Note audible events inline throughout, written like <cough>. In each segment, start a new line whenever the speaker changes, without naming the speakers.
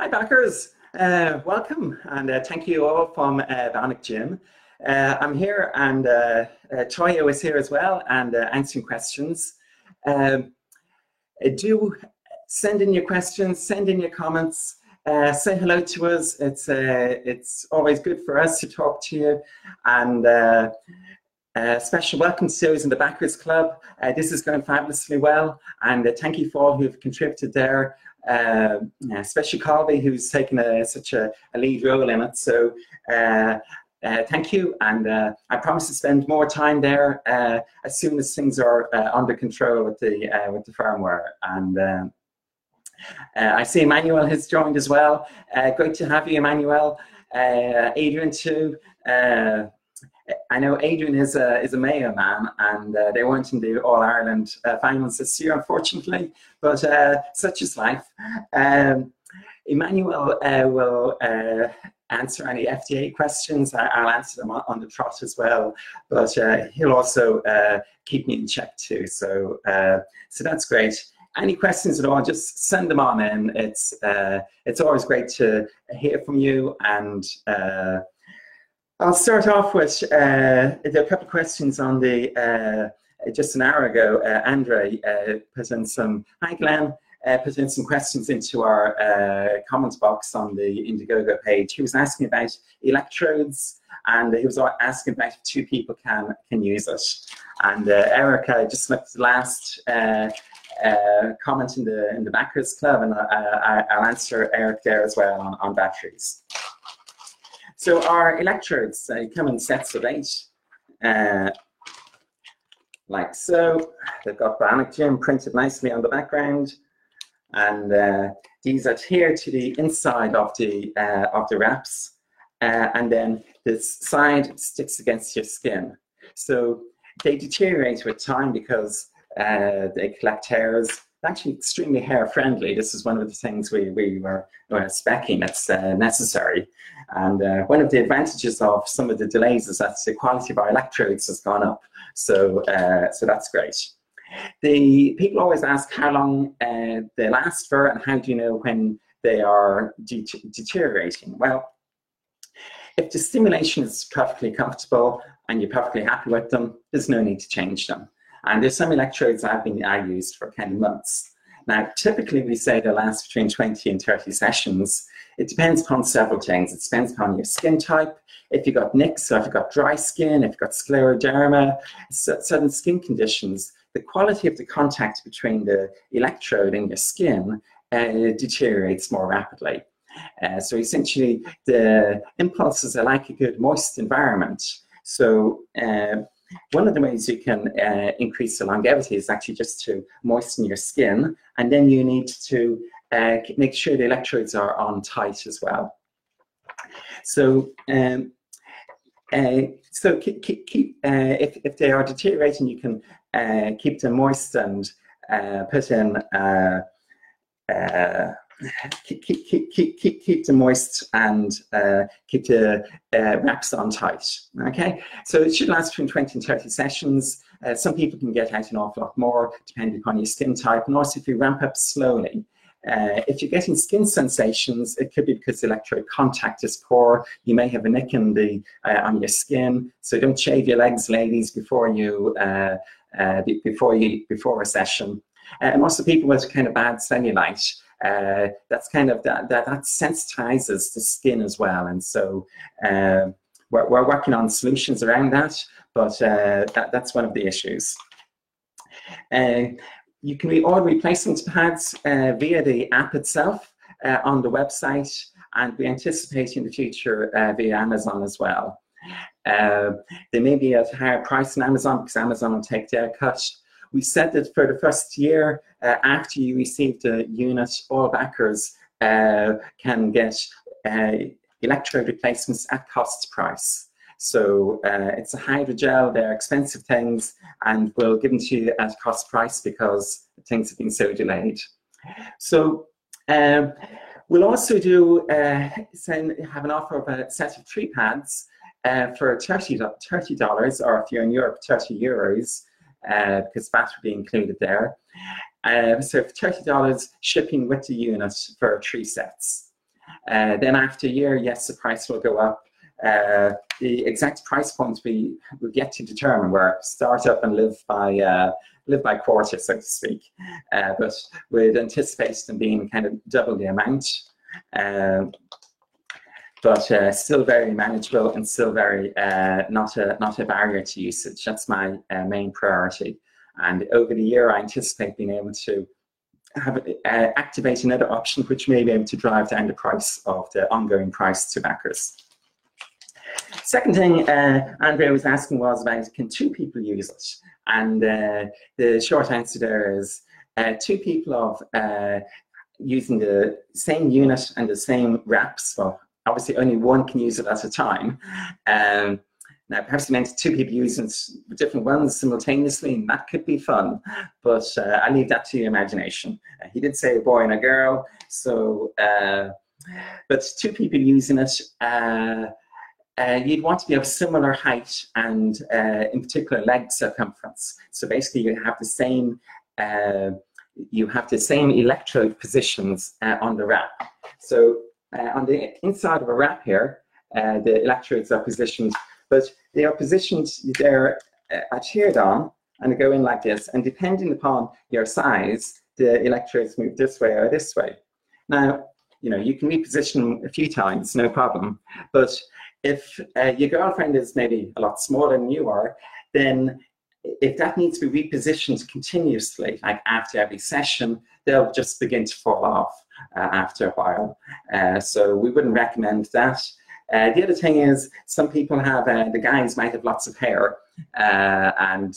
Hi, backers. Uh, welcome and uh, thank you all from uh, Bionic Gym. Uh, I'm here and uh, uh, Toyo is here as well and uh, answering questions. Um, do send in your questions, send in your comments, say hello to us. It's, it's always good for us to talk to you. And uh, special welcome to those in the Backers Club. Uh, this is going fabulously well, and uh, thank you for all who've contributed there. Uh, especially Colby, who's taken a, such a, a, lead role in it. So uh, uh, thank you, and uh, I promise to spend more time there uh, as soon as things are uh, under control with the with the firmware. And um, I see Emmanuel has joined as well. great to have you, Emmanuel. Adrian too. I know Adrian is a, is a Mayo man, and uh, they weren't in the All Ireland uh, finals this year, unfortunately, but uh, such is life. Um, Emmanuel uh, will uh, answer any FDA questions. I, will answer them on, on, the trot as well, but uh, he'll also keep me in check too. So, so that's great. Any questions at all, just send them on in. It's, it's always great to hear from you and I'll start off with uh, a couple of questions on the uh, just an hour ago. Uh, Andre uh, put in some hi Glenn uh, put in some questions into our uh, comments box on the Indiegogo page. He was asking about electrodes and he was asking about if two people can can use it. And uh, Erica just looked the last. comment in the in the backers club and I, will answer Eric there as well on, on batteries. So our electrodes uh, come in sets of eight, uh, like so. They've got Bionic Gym printed nicely on the background, and uh, these adhere to the inside of the uh, of the wraps, uh, and then this side sticks against your skin. So they deteriorate with time because uh, they collect hairs actually extremely hair friendly. This is one of the things we, we were, were specking that's uh, necessary. And uh, one of the advantages of some of the delays is that the quality of our electrodes has gone up. So, uh, so that's great. The people always ask how long uh, they last for and how do you know when they are de deteriorating? Well, if the stimulation is perfectly comfortable and you're perfectly happy with them, there's no need to change them. And there's some electrodes I've been I used for kind of months. Now, typically we say they last between 20 and 30 sessions. It depends upon several things. It depends upon your skin type. If you've got nicks, so if you've got dry skin, if you've got scleroderma, certain skin conditions, the quality of the contact between the electrode and your skin uh, deteriorates more rapidly. Uh, so essentially, the impulses are like a good moist environment. So uh, one of the ways you can uh, increase the longevity is actually just to moisten your skin, and then you need to uh, make sure the electrodes are on tight as well. So, um, uh, so keep, keep, keep uh, if, if they are deteriorating, you can uh, keep them moist and uh, put in keep, keep, keep, keep, keep, them moist and uh, keep the uh, wraps on tight. Okay, so it should last between 20 and 30 sessions. Uh, some people can get out an awful lot more depending upon your skin type, and also if you ramp up slowly. Uh, if you're getting skin sensations, it could be because the electrode contact is poor. You may have a nick in the, uh, on your skin, so don't shave your legs, ladies, before you uh, before you before a session. And also people with kind of bad cellulite, uh, that's kind of that, that, that sensitizes the skin as well. And so uh, we're, we're working on solutions around that, but uh, that, that's one of the issues. Uh, you can order replacement pads uh, via the app itself uh, on the website, and we anticipate in the future via Amazon as well. they may be at a higher price than Amazon because Amazon will take their cut, we said that for the first year uh, after you receive the unit, all backers uh, can get uh, electrode replacements at cost price. So uh, it's a hydrogel, they're expensive things, and we'll give them to you at cost price because things have been so delayed. So um, we'll also do uh, send, have an offer of a set of tree pads uh, for $30, $30, or if you're in Europe, 30 euros uh, because VAT would be included there. Uh, so for $30 shipping with the unit for three sets. Uh, then after a year, yes, the price will go up. Uh, the exact price points we we get to determine. We're startup and live by uh, live by quarter, so to speak. Uh, but we'd anticipate them being kind of double the amount. But uh, still very manageable and still very uh, not a not a barrier to usage. That's my uh, main priority. And over the year, I anticipate being able to have uh, activate another option, which may be able to drive down the price of the ongoing price to backers. Second thing uh, Andrea was asking was about can two people use it? And uh, the short answer there is two people of using the same unit and the same wraps, well, obviously only one can use it at a time. Um, now, perhaps you meant two people using different ones simultaneously, and that could be fun, but uh, I leave that to your imagination. Uh, he did say a boy and a girl, so, uh, but two people using it, uh, uh, you'd want to be of similar height and, uh, in particular, leg circumference. So basically, you have the same you have the same electrode positions on the wrap. So uh, on the inside of a wrap here, uh, the electrodes are positioned, but they are positioned, they're uh, adhered on and they go in like this. And depending upon your size, the electrodes move this way or this way. Now, you know, you can reposition a few times, no problem. But if uh, your girlfriend is maybe a lot smaller than you are, then if that needs to be repositioned continuously, like after every session, they'll just begin to fall off after a while. Uh, so we wouldn't recommend that. Uh, the other thing is, some people have uh, the guys might have lots of hair, uh, and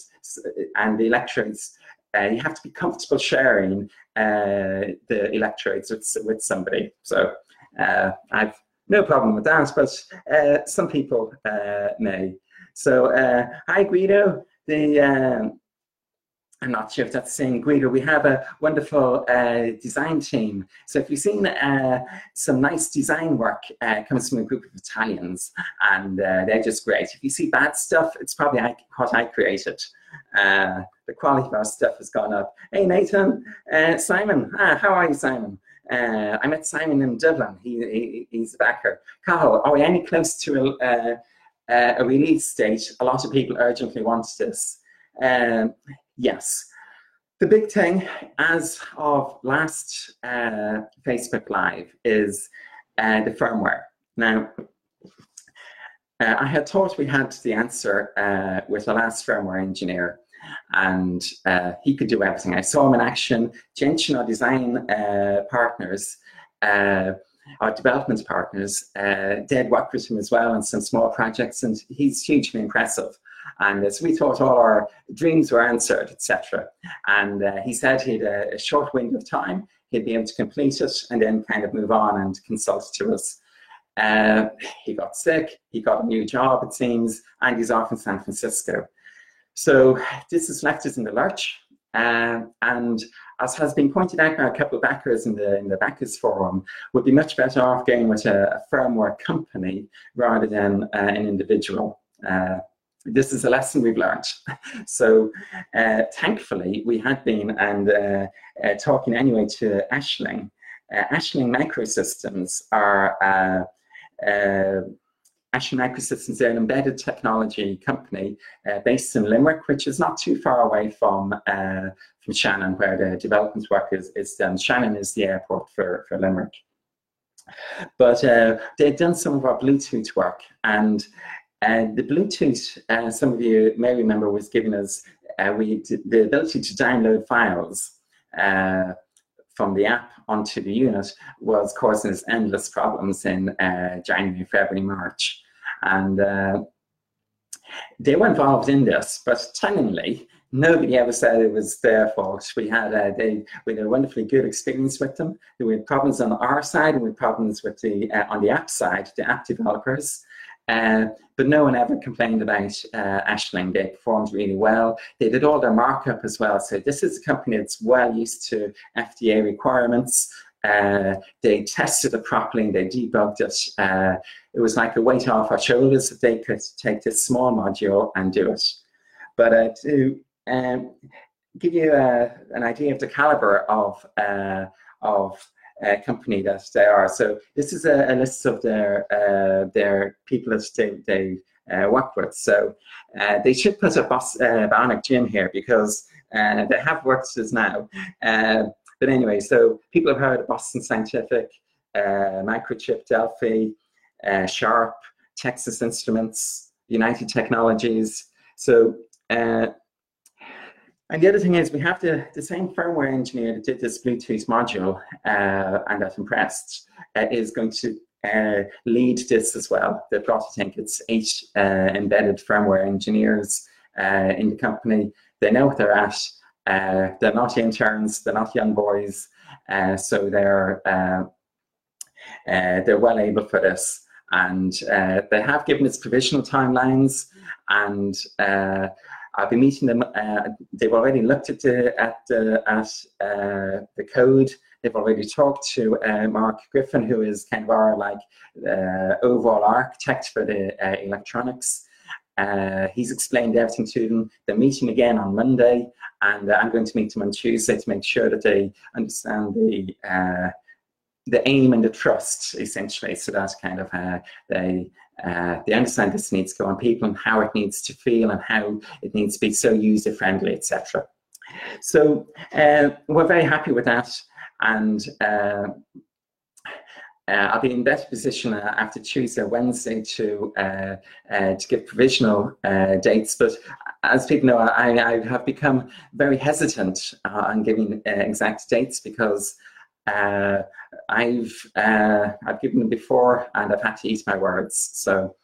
and the electrodes. Uh, you have to be comfortable sharing the electrodes with with somebody. So I've no problem with that, but some people may. So hi Guido. The I'm not sure if that's same Guido. We have a wonderful uh, design team. So if you've seen uh, some nice design work uh, comes from a group of Italians, and uh, they're just great. If you see bad stuff, it's probably I, what I created. Uh, the quality of our stuff has gone up. Hey Nathan, uh, Simon, ah, how are you, Simon? I met Simon in Dublin. He, he he's a backer. Carl, are we any close to a, a release date? A lot of people urgently want this. Um, yes. The big thing, as of last uh, Facebook Live, is uh, the firmware. Now, uh, I had thought we had the answer uh, with the last firmware engineer, and uh, he could do everything. I saw him in action. Gentian, our design uh, partners, our development partners, did work with him as well on some small projects, and he's hugely impressive. And as we thought all our dreams were answered, etc. And uh, he said he had a, a, short window of time, he'd be able to complete it and then kind of move on and consult to us. Uh, he got sick, he got a new job, it seems, and he's off in San Francisco. So this has left us in the lurch. Uh, and as has been pointed out by a couple of backers in the in the backers forum, would be much better off going with a, a firmware company rather than uh, an individual. Uh, this is a lesson we've learned. <laughs> so uh, thankfully, we had been and uh, uh, talking anyway to Ashling. Uh, Ashling Microsystems are uh, uh, Ashling Microsystems is an embedded technology company based in Limerick, which is not too far away from from Shannon, where the development work is, is done. Shannon is the airport for, for Limerick. But they've done some of our Bluetooth work, and and the Bluetooth, uh, some of you may remember, was giving us uh, we the ability to download files uh, from the app onto the unit was causing us endless problems in uh, January, February, March. And uh, they were involved in this, but tellingly, nobody ever said it was their fault. We had uh, they we had a wonderfully good experience with them. We had problems on our side, and we had problems with the uh, on the app side, the app developers. Uh, but no one ever complained about uh, Ashling. They performed really well. They did all their markup as well. So this is a company that's well used to FDA requirements. Uh, they tested it properly and they debugged it. Uh, it was like a weight off our shoulders that they could take this small module and do it. But uh, to um, give you uh, an idea of the caliber of, of uh, company that they are. So this is a, a list of their uh, their people that they, they uh, work with. So uh, they should put a boss, uh, Bionic Gym here because uh, they have worked as now. but anyway, so people have heard of Boston Scientific, Microchip, Delphi, Sharp, Texas Instruments, United Technologies. So and the other thing is we have the, the same firmware engineer that did this Bluetooth module uh, and that impressed uh, is going to uh, lead this as well. I think it's eight uh, embedded firmware engineers uh, in the company. They know what they're at. Uh, they're not interns, they're not young boys, so they're, they're well able for this. And they have given us provisional timelines and I'll been meeting them. Uh, they've already looked at the at the at uh, the code. They've already talked to uh, Mark Griffin, who is kind of our like uh, overall architect for the uh, electronics. Uh, he's explained everything to them. They're meeting again on Monday, and I'm going to meet them on Tuesday to make sure that they understand the the aim and the trust essentially so that kind of uh, they uh, they understand this needs to go on people and how it needs to feel and how it needs to be so user friendly etc so uh, we're very happy with that and uh, uh, I'll be in better position uh, after Tuesday, Wednesday to uh, to give provisional dates. But as people know, I, I have become very hesitant on giving exact dates because uh, I've uh, I've given them before, and I've had to eat my words. So,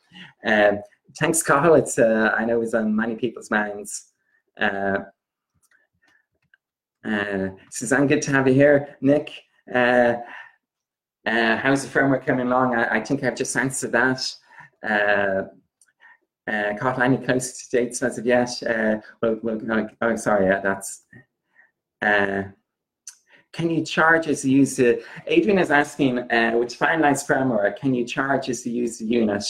um, thanks, Carl. It's uh, I know it's on many people's minds. Uh, uh, Suzanne, good to have you here. Nick, uh, how's the firmware coming along? I, I, think I've just answered that. Uh, uh, any close to dates as of yet? well, well, oh, sorry, yeah, that's. Can you charge as a user? Adrian is asking, uh, with finalized firmware, can you charge as a user unit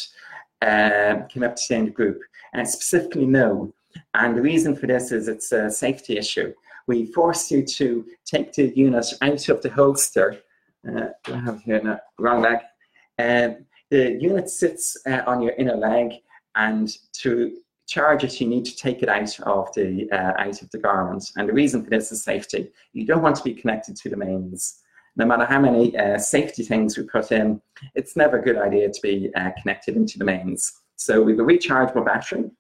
came up in the group? And specifically, no. And the reason for this is it's a safety issue. We force you to take the unit out of the holster. Uh, I have here now, wrong leg. Uh, the unit sits uh, on your inner leg, and to charge it, you need to take it out of the uh, out of the garment. And the reason for this is safety. You don't want to be connected to the mains. No matter how many uh, safety things we put in, it's never a good idea to be uh, connected into the mains. So we have a rechargeable battery.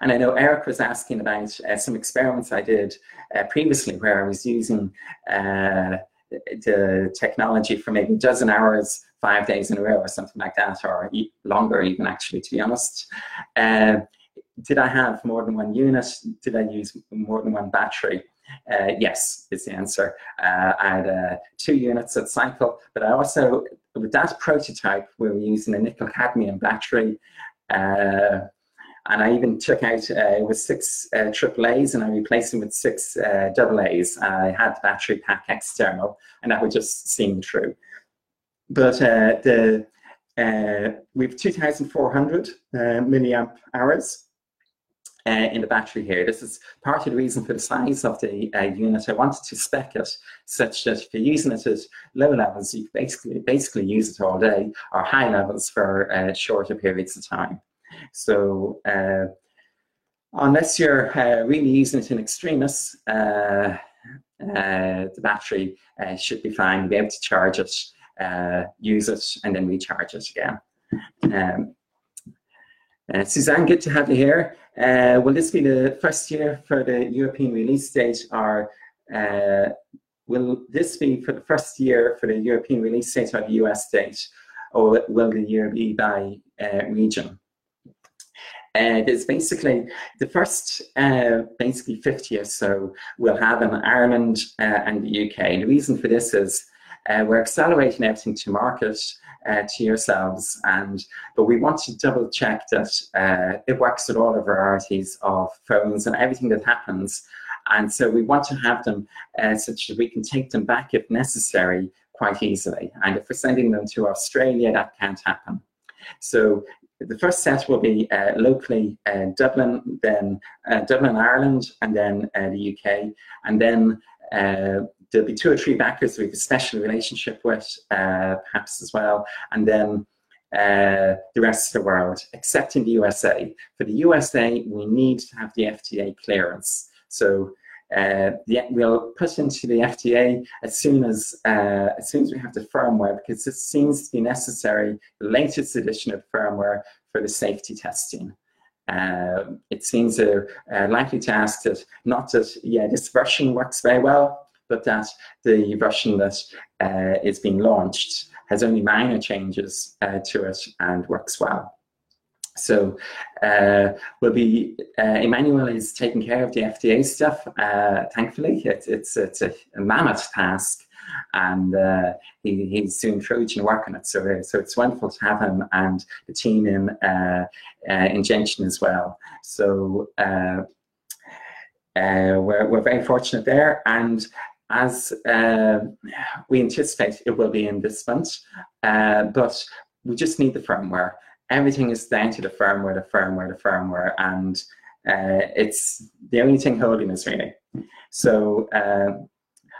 And I know Eric was asking about uh, some experiments I did uh, previously where I was using uh, the technology for maybe a dozen hours, five days in a row or something like that, or longer even actually, to be honest. Uh, did I have more than one unit? Did I use more than one battery? Uh, yes, is the answer. Uh, I had uh, two units at cycle, but I also, with that prototype, we were using a nickel cadmium battery. Uh, and I even took out uh, with six uh, AAAs and I replaced them with six uh, AA's. I had the battery pack external, and that would just seem true. But the we have 2,400 milliamp hours uh, in the battery here. This is part of the reason for the size of the uh, unit. I wanted to spec it such that if you're using it at low levels, you basically basically use it all day, or high levels for uh, shorter periods of time. So uh, unless you're uh, really using it in extremis, uh, the battery should be fine. Be able to charge it, use it, and then recharge it again. Um, Suzanne, good to have you here. Uh, will this be the first year for the European release date, or uh, will this be for the first year for the European release date or the US date, or will the year be by uh, region? Uh, there's basically the first uh, basically 50 or so we'll have in Ireland uh, and the UK. And the reason for this is uh, we're accelerating everything to market uh, to yourselves, and but we want to double check that uh, it works with all the varieties of phones and everything that happens. And so we want to have them uh, such that we can take them back if necessary quite easily. And if we're sending them to Australia, that can't happen. So the first set will be uh, locally uh, Dublin, then uh, Dublin, Ireland, and then uh, the UK, and then uh, there'll be two or three backers we have a special relationship with, uh, perhaps as well, and then uh, the rest of the world, except in the USA. For the USA, we need to have the FDA clearance. So uh, we'll put into the FDA as soon as uh, as soon as we have the firmware because this seems to be necessary, the latest edition of firmware for the safety testing. Uh, it seems uh, likely to ask that not that yeah this version works very well, but that the version that uh, is being launched has only minor changes uh, to it and works well. So uh, we'll be, uh, Emmanuel is taking care of the FDA stuff, uh, thankfully. It's, it's, it's a, mammoth task and uh, he, he's doing Trojan work on it. So, so it's wonderful to have him and the team in, uh, uh, in Gentian as well. So we're, we're very fortunate there. And as we anticipate, it will be in this month, but we just need the firmware everything is down to the firmware, the firmware, the firmware, and uh, it's the only thing holding us really. So uh,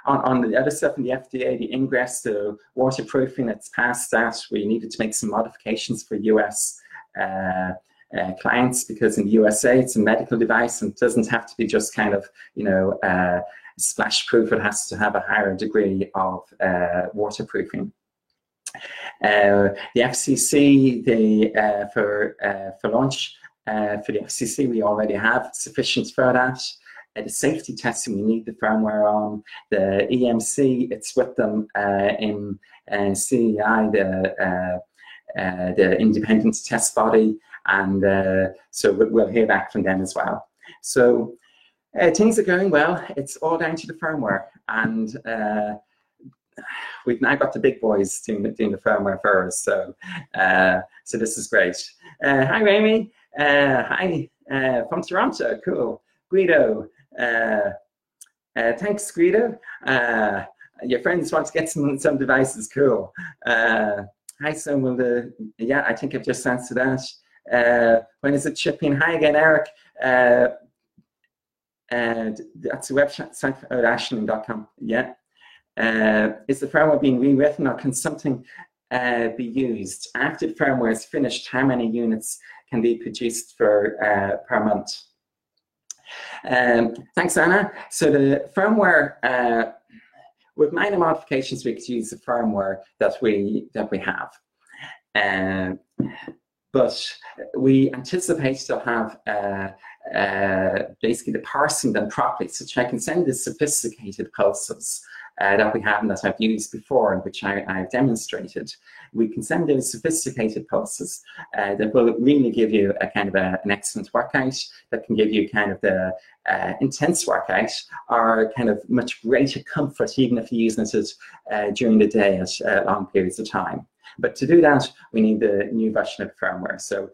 on, on the other stuff in the FDA, the ingress, the waterproofing, it's past that. We needed to make some modifications for US uh, uh, clients because in the USA it's a medical device and doesn't have to be just kind of, you know, uh, splash proof. It has to have a higher degree of uh, waterproofing. Uh, the FCC, the, uh, for, uh, for launch, for the FCC, we already have sufficient for that. the safety testing, we need the firmware on. The EMC, it's with them in CEI, the, the independent test body, and uh, so we'll hear back from them as well. So uh, things are going well. It's all down to the firmware, and uh, we've now got the big boys doing the, doing the firmware for us. So, uh, so this is great. Uh, hi, Amy. Uh, hi, uh, from Toronto. Cool. Guido. Thanks, Guido. your friends want to get some, some devices. Cool. hi, so will the, yeah, I think I've just answered that. when is it shipping? Hi again, Eric. And that's the website, oh, ashling.com. Yeah. Uh, is the firmware being rewritten or can something uh, be used? After the firmware is finished, how many units can be produced for, uh, per month? Um, thanks, Anna. So the firmware, uh, with minor modifications, we could use the firmware that we, that we have. Um, but we anticipate to have uh, basically the parsing them properly, so I can send the sophisticated pulses uh, that we have and that I've used before and which I, have demonstrated. We can send those sophisticated pulses uh, that will really give you a kind of a, an excellent workout, that can give you kind of the uh, intense workout or kind of much greater comfort even if you're using it uh, during the day at uh, long periods of time. But to do that, we need the new version of the firmware. So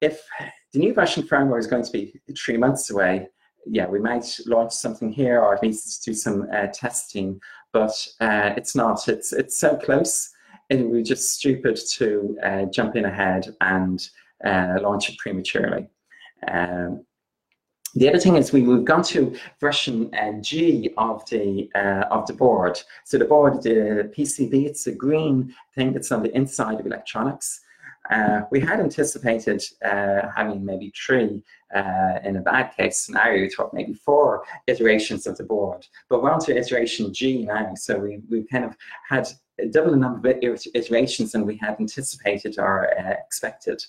if the new version firmware is going to be three months away, yeah, we might launch something here or at least do some uh, testing, but uh, it's not. It's it's so close. It would be just stupid to uh, jump in ahead and uh, launch it prematurely. Um, the other thing is we, we've gone to version uh, G of the uh, of the board. So the board, the PCB, it's a green thing that's on the inside of electronics. Uh, we had anticipated uh, having maybe three uh, in a bad case scenario, we maybe four iterations of the board, but we're on to iteration G now, so we, we've kind of had double the number of iterations than we had anticipated or uh, expected.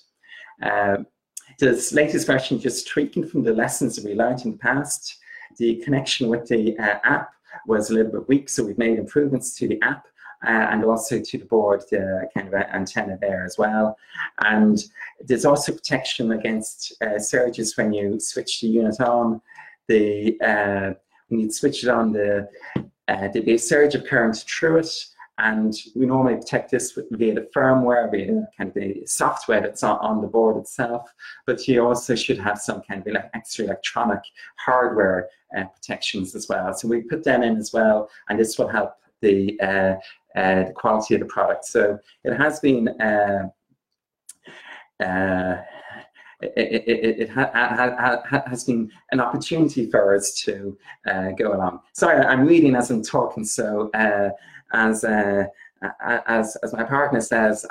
Uh, this latest version just tweaking from the lessons that we learned in the past. The connection with the uh, app was a little bit weak, so we've made improvements to the app uh, and also to the board, the kind of antenna there as well. And there's also protection against uh, surges when you switch the unit on. The uh, when you switch it on, the uh, there'll be a surge of current through it. And we normally protect this via the firmware, via kind of the software that's on, the board itself. But you also should have some kind of extra electronic hardware uh, protections as well. So we put them in as well, and this will help the uh, uh, the quality of the product. So it has been uh, uh, it, it, it ha, ha, ha, has been an opportunity for us to uh, go along. Sorry, I'm reading as I'm talking, so as, as, as my partner says,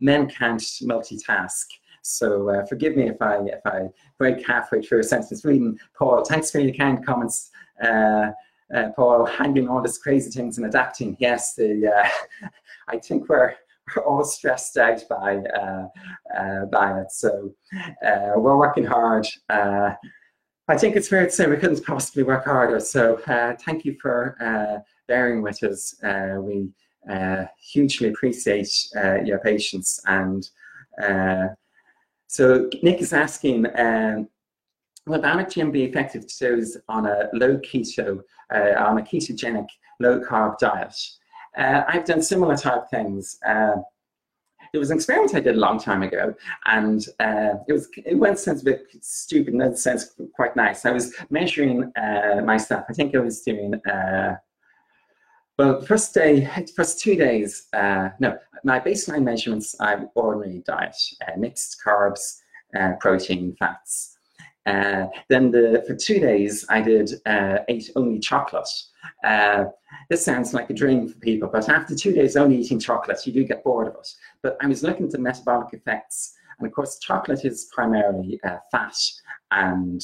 men can't multitask. So uh, forgive me if I if I break halfway through a sentence reading. Paul, thanks for your kind comments. Uh, uh, Paul, handling all these crazy things and adapting. Yes, the, uh, <laughs> I think we're, we're all stressed out by uh, uh, by it. So we're working hard. I think it's fair to say we couldn't possibly work harder. So thank you for bearing with us. we hugely appreciate your patience and so Nick is asking, um, Bionic Gym be effective those on a low keto, uh, on a ketogenic low carb diet? Uh, I've done similar type things. Uh, there was an experiment I did a long time ago, and uh, it was in one sense a bit stupid, in another sense quite nice. I was measuring uh, myself. I think I was doing uh, well, first day, first two days, uh, no, my baseline measurements are ordinary diet, mixed carbs, protein, fats. Uh, then the, for two days, I did uh, ate only chocolate. Uh, this sounds like a dream for people, but after two days only eating chocolate, you do get bored of it. But I was looking at the metabolic effects, and of course, chocolate is primarily fat and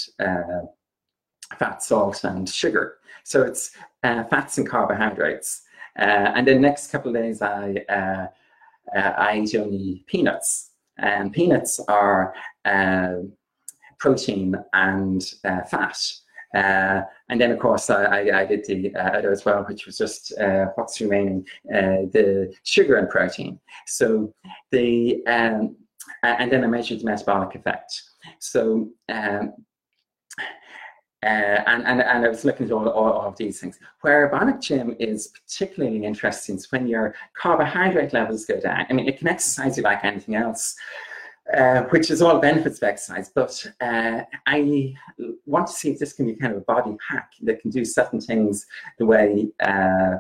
fat, salt, and sugar. So it's uh, fats and carbohydrates. Uh, and then next couple of days, I, uh, uh I eat only peanuts. And peanuts are uh, protein and uh, fat. and then, of course, I, I did the other as well, which was just what's remaining, the sugar and protein. So the um, and then I measured the metabolic effect. So um, uh, and, and, and I was looking at all, all, all of these things. Where Bionic Gym is particularly interesting is when your carbohydrate levels go down. I mean, it can exercise you like anything else, uh, which is all benefits of exercise. But uh, I want to see if this can be kind of a body hack that can do certain things the way uh,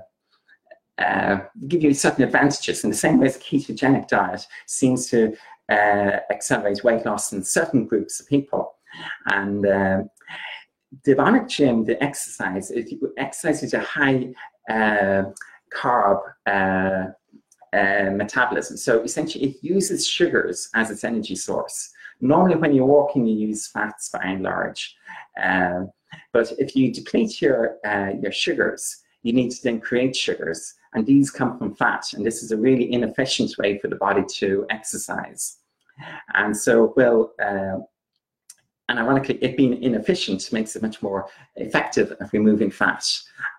uh, give you certain advantages in the same way as a ketogenic diet seems to uh, accelerate weight loss in certain groups of people. And the Bionic Gym, the exercise, exercise is a high carb uh, metabolism. So essentially, it uses sugars as its energy source. Normally, when you're walking, you use fats by and large. Um, but if you deplete your uh, your sugars, you need to then create sugars, and these come from fat. And this is a really inefficient way for the body to exercise. And so, well, uh, and ironically, it being inefficient makes it much more effective at removing fat.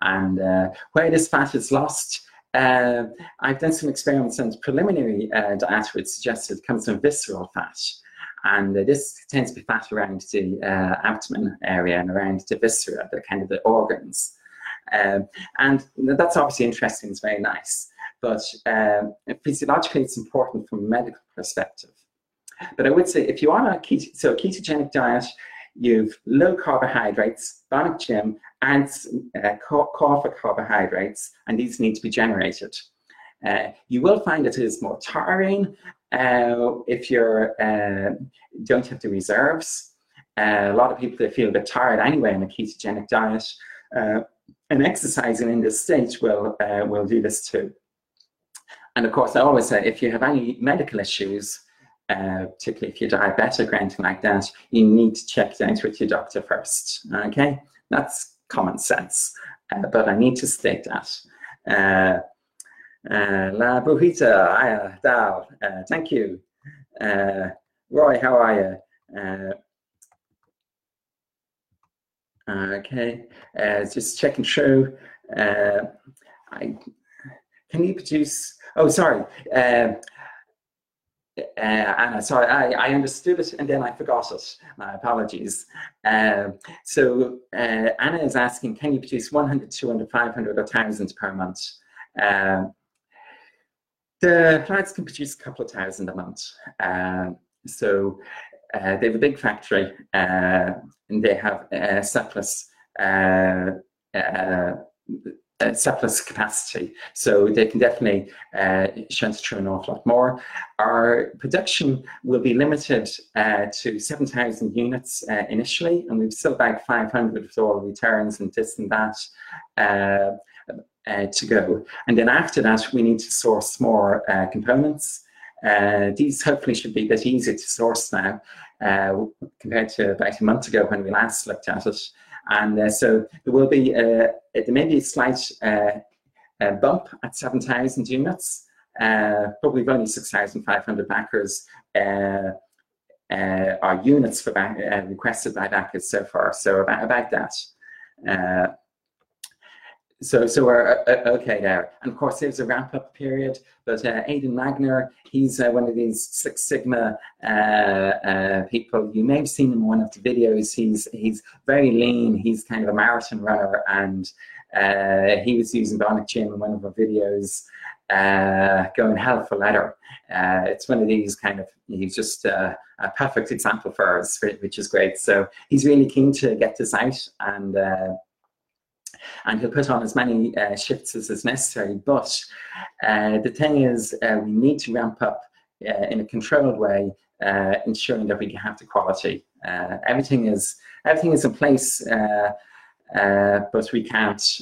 And uh, where this fat is lost, uh, I've done some experiments and preliminary uh, data would suggest it comes from visceral fat. And uh, this tends to be fat around the uh, abdomen area and around the viscera, the kind of the organs. Um, and that's obviously interesting, it's very nice. But um, physiologically, it's important from a medical perspective. But I would say if you are on a keto, so a ketogenic diet, you've low carbohydrates, Bionic Gym adds uh, call for carbohydrates, and these need to be generated. Uh, you will find that it is more tiring uh, if you uh, don't have the reserves. Uh, a lot of people they feel a bit tired anyway on a ketogenic diet, uh, and exercising in this state will will do this too. And of course, I always say if you have any medical issues, uh, particularly if you're diabetic or anything like that, you need to check things with your doctor first. Okay, that's common sense, uh, but I need to state that. Uh, uh La Brujita, Aya, uh, thank you. Roy, how are you? okay, just checking through. I, can you produce? Oh, sorry uh, Anna, sorry, I, I understood it and then I forgot it. My apologies. Uh, so uh, Anna is asking, can you produce 100, 200, 500 or 1,000 per month? Um, the plants can produce a couple of thousand a month. Um, so uh, they have a big factory uh, and they have a surplus uh, surplus capacity. So they can definitely uh, shunt through an awful lot more. Our production will be limited uh, to 7,000 units uh, initially, and we've still about 500 with all returns and this and that uh, uh, to go. And then after that, we need to source more components. these hopefully should be a bit easier to source now compared to about a month ago when we last looked at it. And uh, so there will be a, uh, there may be a slight uh, bump at 7,000 units, we've only 6,500 backers uh, our units for back, uh, requested by backers so far. So about, about that. Uh, so so we're uh, uh, okay there. And of course, there's a ramp up period. But uh, Aidan Magner, he's uh, one of these Six Sigma uh, uh, people. You may have seen him in one of the videos. He's he's very lean. He's kind of a marathon runner, and he was using Bionic Gym in one of our videos, going hell for leather. it's one of these kind of. He's just a perfect example for us, which is great. So he's really keen to get this out and and he'll put on as many uh, shifts as is necessary. But uh, the thing is, uh, we need to ramp up uh, in a controlled way, uh, ensuring that we have the quality. Uh, everything is everything is in place, but we can't.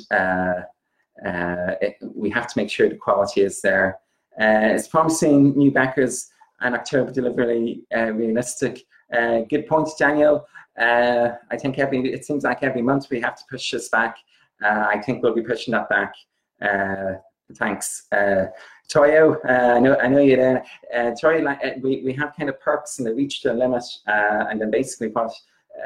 It, we have to make sure the quality is there. it's promising new backers and October delivery realistic. good point, Daniel. I think every it seems like every month we have to push this back. Uh, I think we'll be pushing that back. Uh, thanks. Uh, Toyo, uh, I know I know you're there. Uh, Toyo, uh, we, we have kind of perks and they reach the limit, uh, and then basically what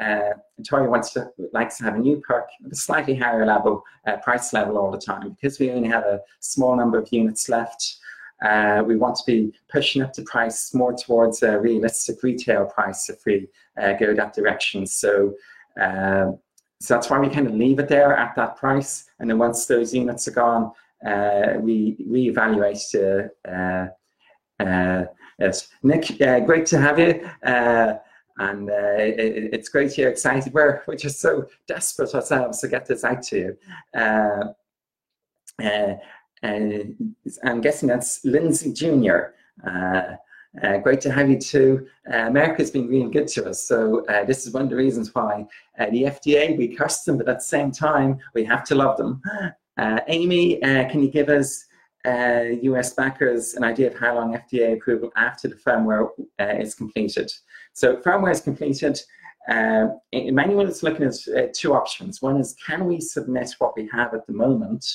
uh, Toyo wants to likes to have a new perk a slightly higher level, price level all the time because we only have a small number of units left. We want to be pushing up the price more towards a realistic retail price if we go that direction. So so that's why we kind of leave it there at that price. And then once those units are gone, uh, we reevaluate. Uh, uh, uh yes. Nick, uh, great to have you. Uh, and it, it's great you're excited. We're, we're just so desperate ourselves to get this out to you. I'm guessing that's Lindsay Jr. Uh, great to have you too. Uh, America's been really good to us. So uh, this is one of the reasons why uh, the FDA, we curse them, but at the same time, we have to love them. Uh, Amy, uh, can you give us US backers an idea of how long FDA approval after the firmware is completed? So firmware is completed. Emmanuel is looking at two options. One is, can we submit what we have at the moment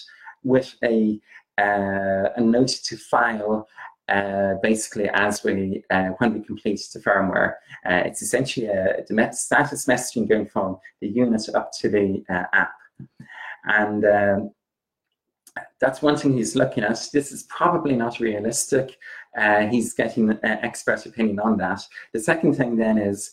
with a, a note to file uh, basically as we uh, when we complete the firmware. Uh, it's essentially a, status messaging going from the unit up to the uh, app. And um, that's one thing he's looking at. This is probably not realistic. Uh, he's getting uh, expert opinion on that. The second thing then is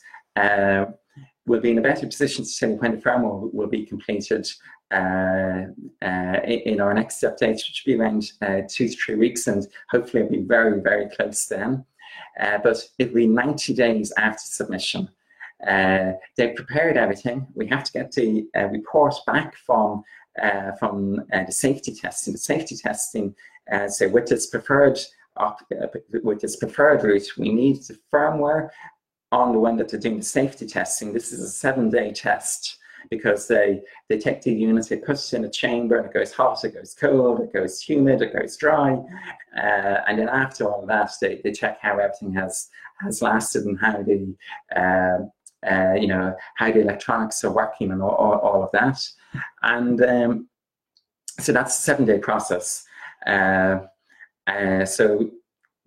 we'll be in a better position to tell when the firmware will be completed uh, uh, in our next update, which will be around uh, two to three weeks, and hopefully it'll be very, very close then. but it'll be 90 days after submission. Uh, they've prepared everything. We have to get the uh, report back from uh, from the safety testing. The safety testing, so with this preferred with this preferred route, we need the firmware on the one that they're doing the safety testing. This is a seven-day test because they, they take the unit, they put it in a chamber, and it goes hot, it goes cold, it goes humid, it goes dry. Uh, and then after all that, they, they check how everything has, has lasted and how the, uh, uh, you know, how the electronics are working and all, all, all of that. And um, so that's a seven day process. Uh, uh, so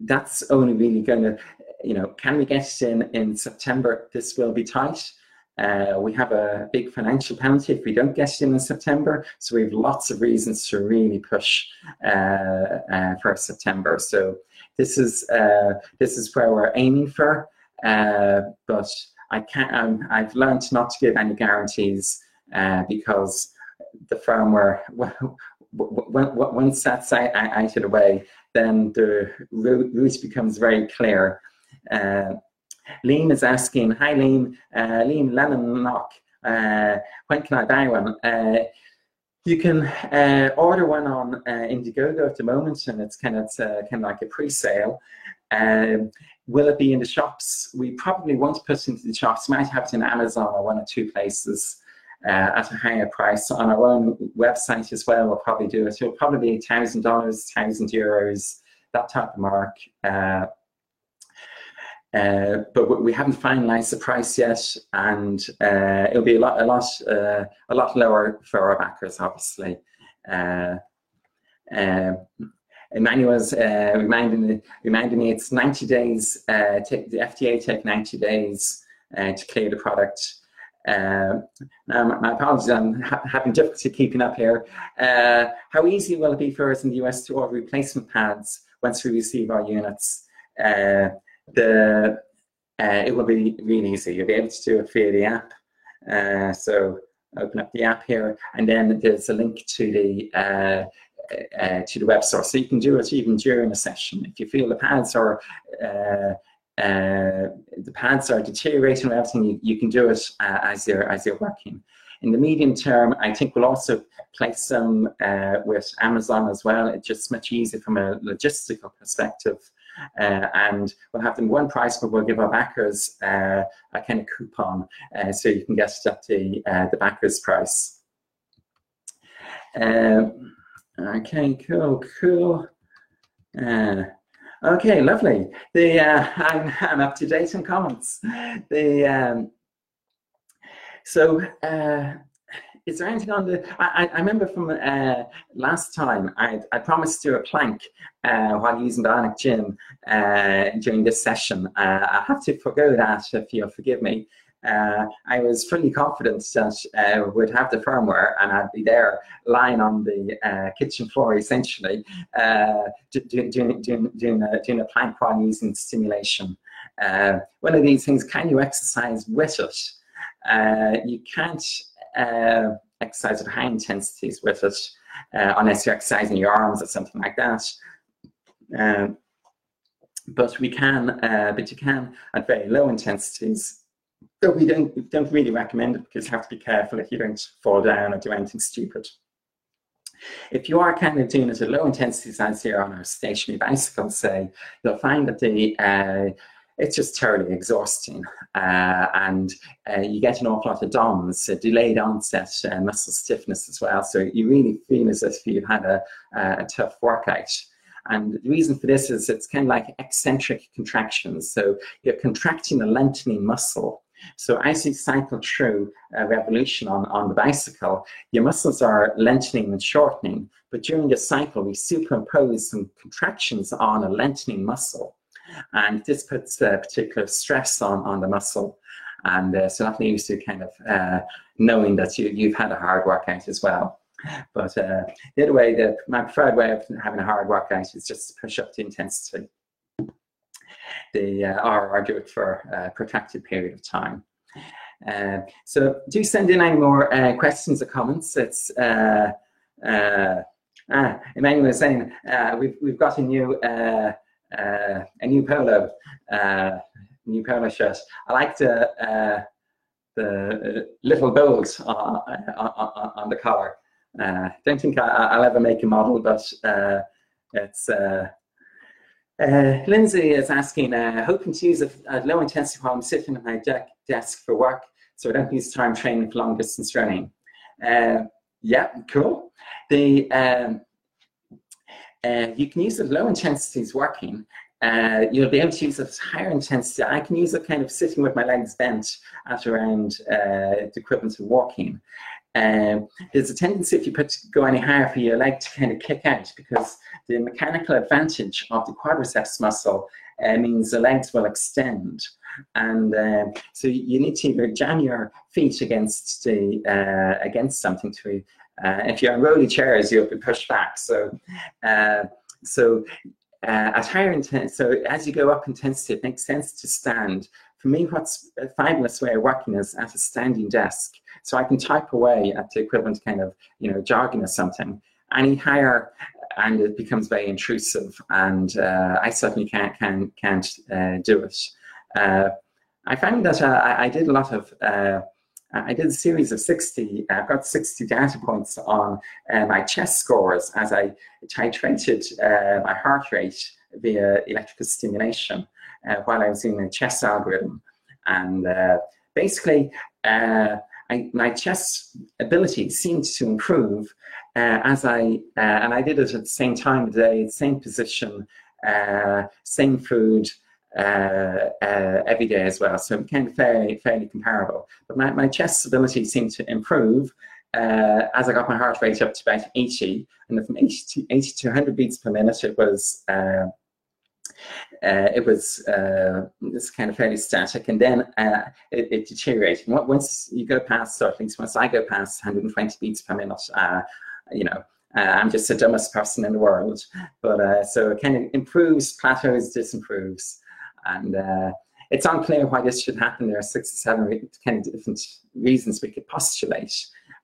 that's only really going to, you know, can we get it in in September? This will be tight. Uh, we have a big financial penalty if we don't get it in in September. So we have lots of reasons to really push uh, uh, for September. So this is uh, this is where we're aiming for. Uh, but I can't. Um, I've learned not to give any guarantees uh, because the firmware. once that's out, out of the way, then the route becomes very clear. Liam is asking, hi Liam, uh, Liam Lennon knock, uh, when can I buy one? Uh, you can uh, order one on uh, Indiegogo at the moment, and it's kind of it's, uh, kind of like a pre-sale. Um, will it be in the shops? We probably won't put it into the shops. Might have it in Amazon or one or two places uh, at a higher price. On our own website as well, we'll probably do it. It'll probably be thousand dollars, thousand euros, that type of mark. Uh, uh, but we haven't finalised the price yet, and uh, it'll be a lot, a lot, uh, a lot lower for our backers, obviously. Uh, uh, Emmanuel's uh, reminding reminding me it's 90 days. Take, the FDA take 90 days to clear the product. now, my apologies, I'm ha having difficulty keeping up here. how easy will it be for us in the US to order replacement pads once we receive our units? The uh, it will be really easy. You'll be able to do it via the app. Uh, so open up the app here, and then there's a link to the uh, uh to the web source. So you can do it even during a session. If you feel the pads are uh, uh, the pads are deteriorating or everything, you, you can do it as you're as you're working. In the medium term, I think we'll also place some with Amazon as well. It's just much easier from a logistical perspective uh, and we'll have them one price, but we'll give our backers uh, a kind of coupon uh, so you can get it at the, the backers price. Um, okay, cool, cool. Uh, okay, lovely. The uh, I'm, I'm up to date on comments. The um, so uh, is there anything on the? I, I remember from uh, last time I, I promised to do a plank uh, while using Bionic Gym uh, during this session. Uh, I have to forgo that if you'll forgive me. Uh, I was fully confident that uh, we'd have the firmware and I'd be there lying on the kitchen floor essentially doing, doing, doing, doing, a, doing a plank while using stimulation. one of these things, can you exercise with it? you can't uh, exercise at high intensities with it, uh, unless you're exercising your arms or something like that. Um, but we can, uh, but you can at very low intensities. Though we don't, don't really recommend it because you have to be careful if you don't fall down or do anything stupid. If you are kind of doing it at low intensities as you're on a stationary bicycle, say, you'll find that the uh, it's just terribly exhausting. Uh, and uh, you get an awful lot of DOMS, delayed onset uh, muscle stiffness as well. So you really feel as if you've had a, a tough workout. And the reason for this is it's kind of like eccentric contractions. So you're contracting a lengthening muscle. So as you cycle through a revolution on, on the bicycle, your muscles are lengthening and shortening. But during the cycle, we superimpose some contractions on a lengthening muscle. And this puts a particular stress on, on the muscle. And uh, so that leaves you kind of uh, knowing that you, you've had a hard workout as well. But uh, the other way, the, my preferred way of having a hard workout is just to push up the intensity. The, uh, or, do it for a protracted period of time. Uh, so do send in any more uh, questions or comments. It's uh, uh, ah, Emmanuel is saying uh, we've we've got a new uh, a new polo, uh, new polo shirt. I like the uh, the little bows on, on, on the collar. Uh, don't think I, will ever make a model, but uh, it's. Uh, Lindsay is asking, hoping to use a, a, low intensity while I'm sitting at my de desk for work, so I don't use time training for long distance running. Yeah, cool. The um, uh, you can use it low intensities working. Uh, you'll be able to use it higher intensity. I can use it kind of sitting with my legs bent at around uh, the equivalent of walking. Uh, there's a tendency if you put go any higher for your leg to kind of kick out because the mechanical advantage of the quadriceps muscle uh, means the legs will extend. And uh, so you need to either jam your feet against the uh, against something to uh, if you're on rolly chairs, you'll be pushed back. So, uh, so uh, at higher intensity, so as you go up intensity, it makes sense to stand. For me, what's a fabulous way of working is at a standing desk. So I can type away at the equivalent kind of, you know, jogging or something. Any higher, and it becomes very intrusive, and uh, I certainly can't can, can't uh, do it. Uh, I found that I, did a lot of I did a series of 60, I've got 60 data points on uh, my chest scores as I titrated uh, my heart rate via electrical stimulation uh, while I was doing the chess algorithm. And uh, basically, uh, I, my chess ability seemed to improve uh, as I, and I did it at the same time of the day, same position, same food, uh, uh, every day as well. So it became fairly, fairly comparable. But my, my chest stability seemed to improve uh, as I got my heart rate up to about 80. And from 80 to, 80 to 100 beats per minute, it was uh, uh, it was this kind of fairly static, and then it, it, deteriorated. Once you go past, or at least once I go past 120 beats per minute, you know, uh, I'm just the dumbest person in the world. But uh, so it kind of improves, plateaus, disimproves. And uh, it's unclear why this should happen. There are six or seven kind of different reasons we could postulate.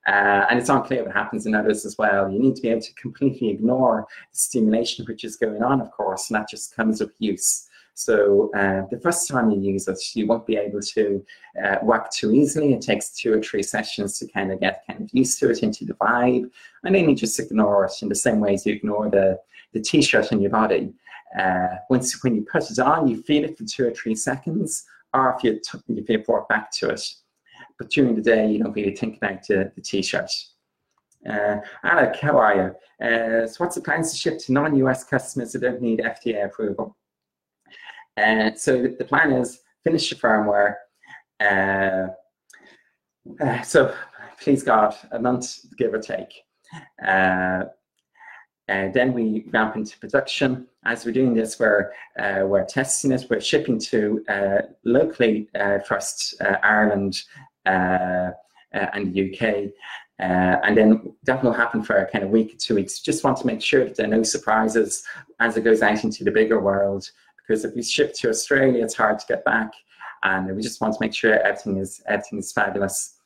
Uh, and it's unclear what happens in others as well. You need to be able to completely ignore the stimulation which is going on, of course, and that just comes with use. So uh, the first time you use it, you won't be able to uh, work too easily. It takes two or three sessions to kind of get kind of used to it, into the vibe, and then you just ignore it in the same way as you ignore the, the t-shirt on your body. Uh, once when you put it on, you feel it for two or three seconds, or if you, if you back to it. But during the day, you don't really think about the, t-shirt. Uh, Alec, how are you? Uh, so what's the plans to ship to non-US customers that don't need FDA approval? Uh, so the, the, plan is finish the firmware. Uh, uh, so please God, a month, give or take. Uh, uh, then we ramp into production. As we're doing this, we're, uh, we're testing it. We're shipping to uh, locally uh, first uh, Ireland uh, and the UK. and then that will happen for a kind of week, two weeks. Just want to make sure that there are no surprises as it goes out into the bigger world. Because if we ship to Australia, it's hard to get back. And we just want to make sure everything is, everything is fabulous.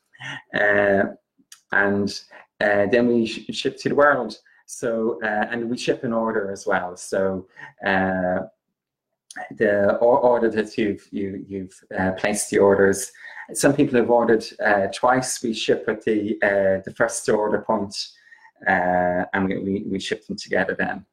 and then we ship to the world. So, uh, and we ship an order as well. So, uh, the order that you've you, you've uh, placed the orders. Some people have ordered uh, twice. We ship at the uh, the first order point, uh, and we, we, we ship them together then.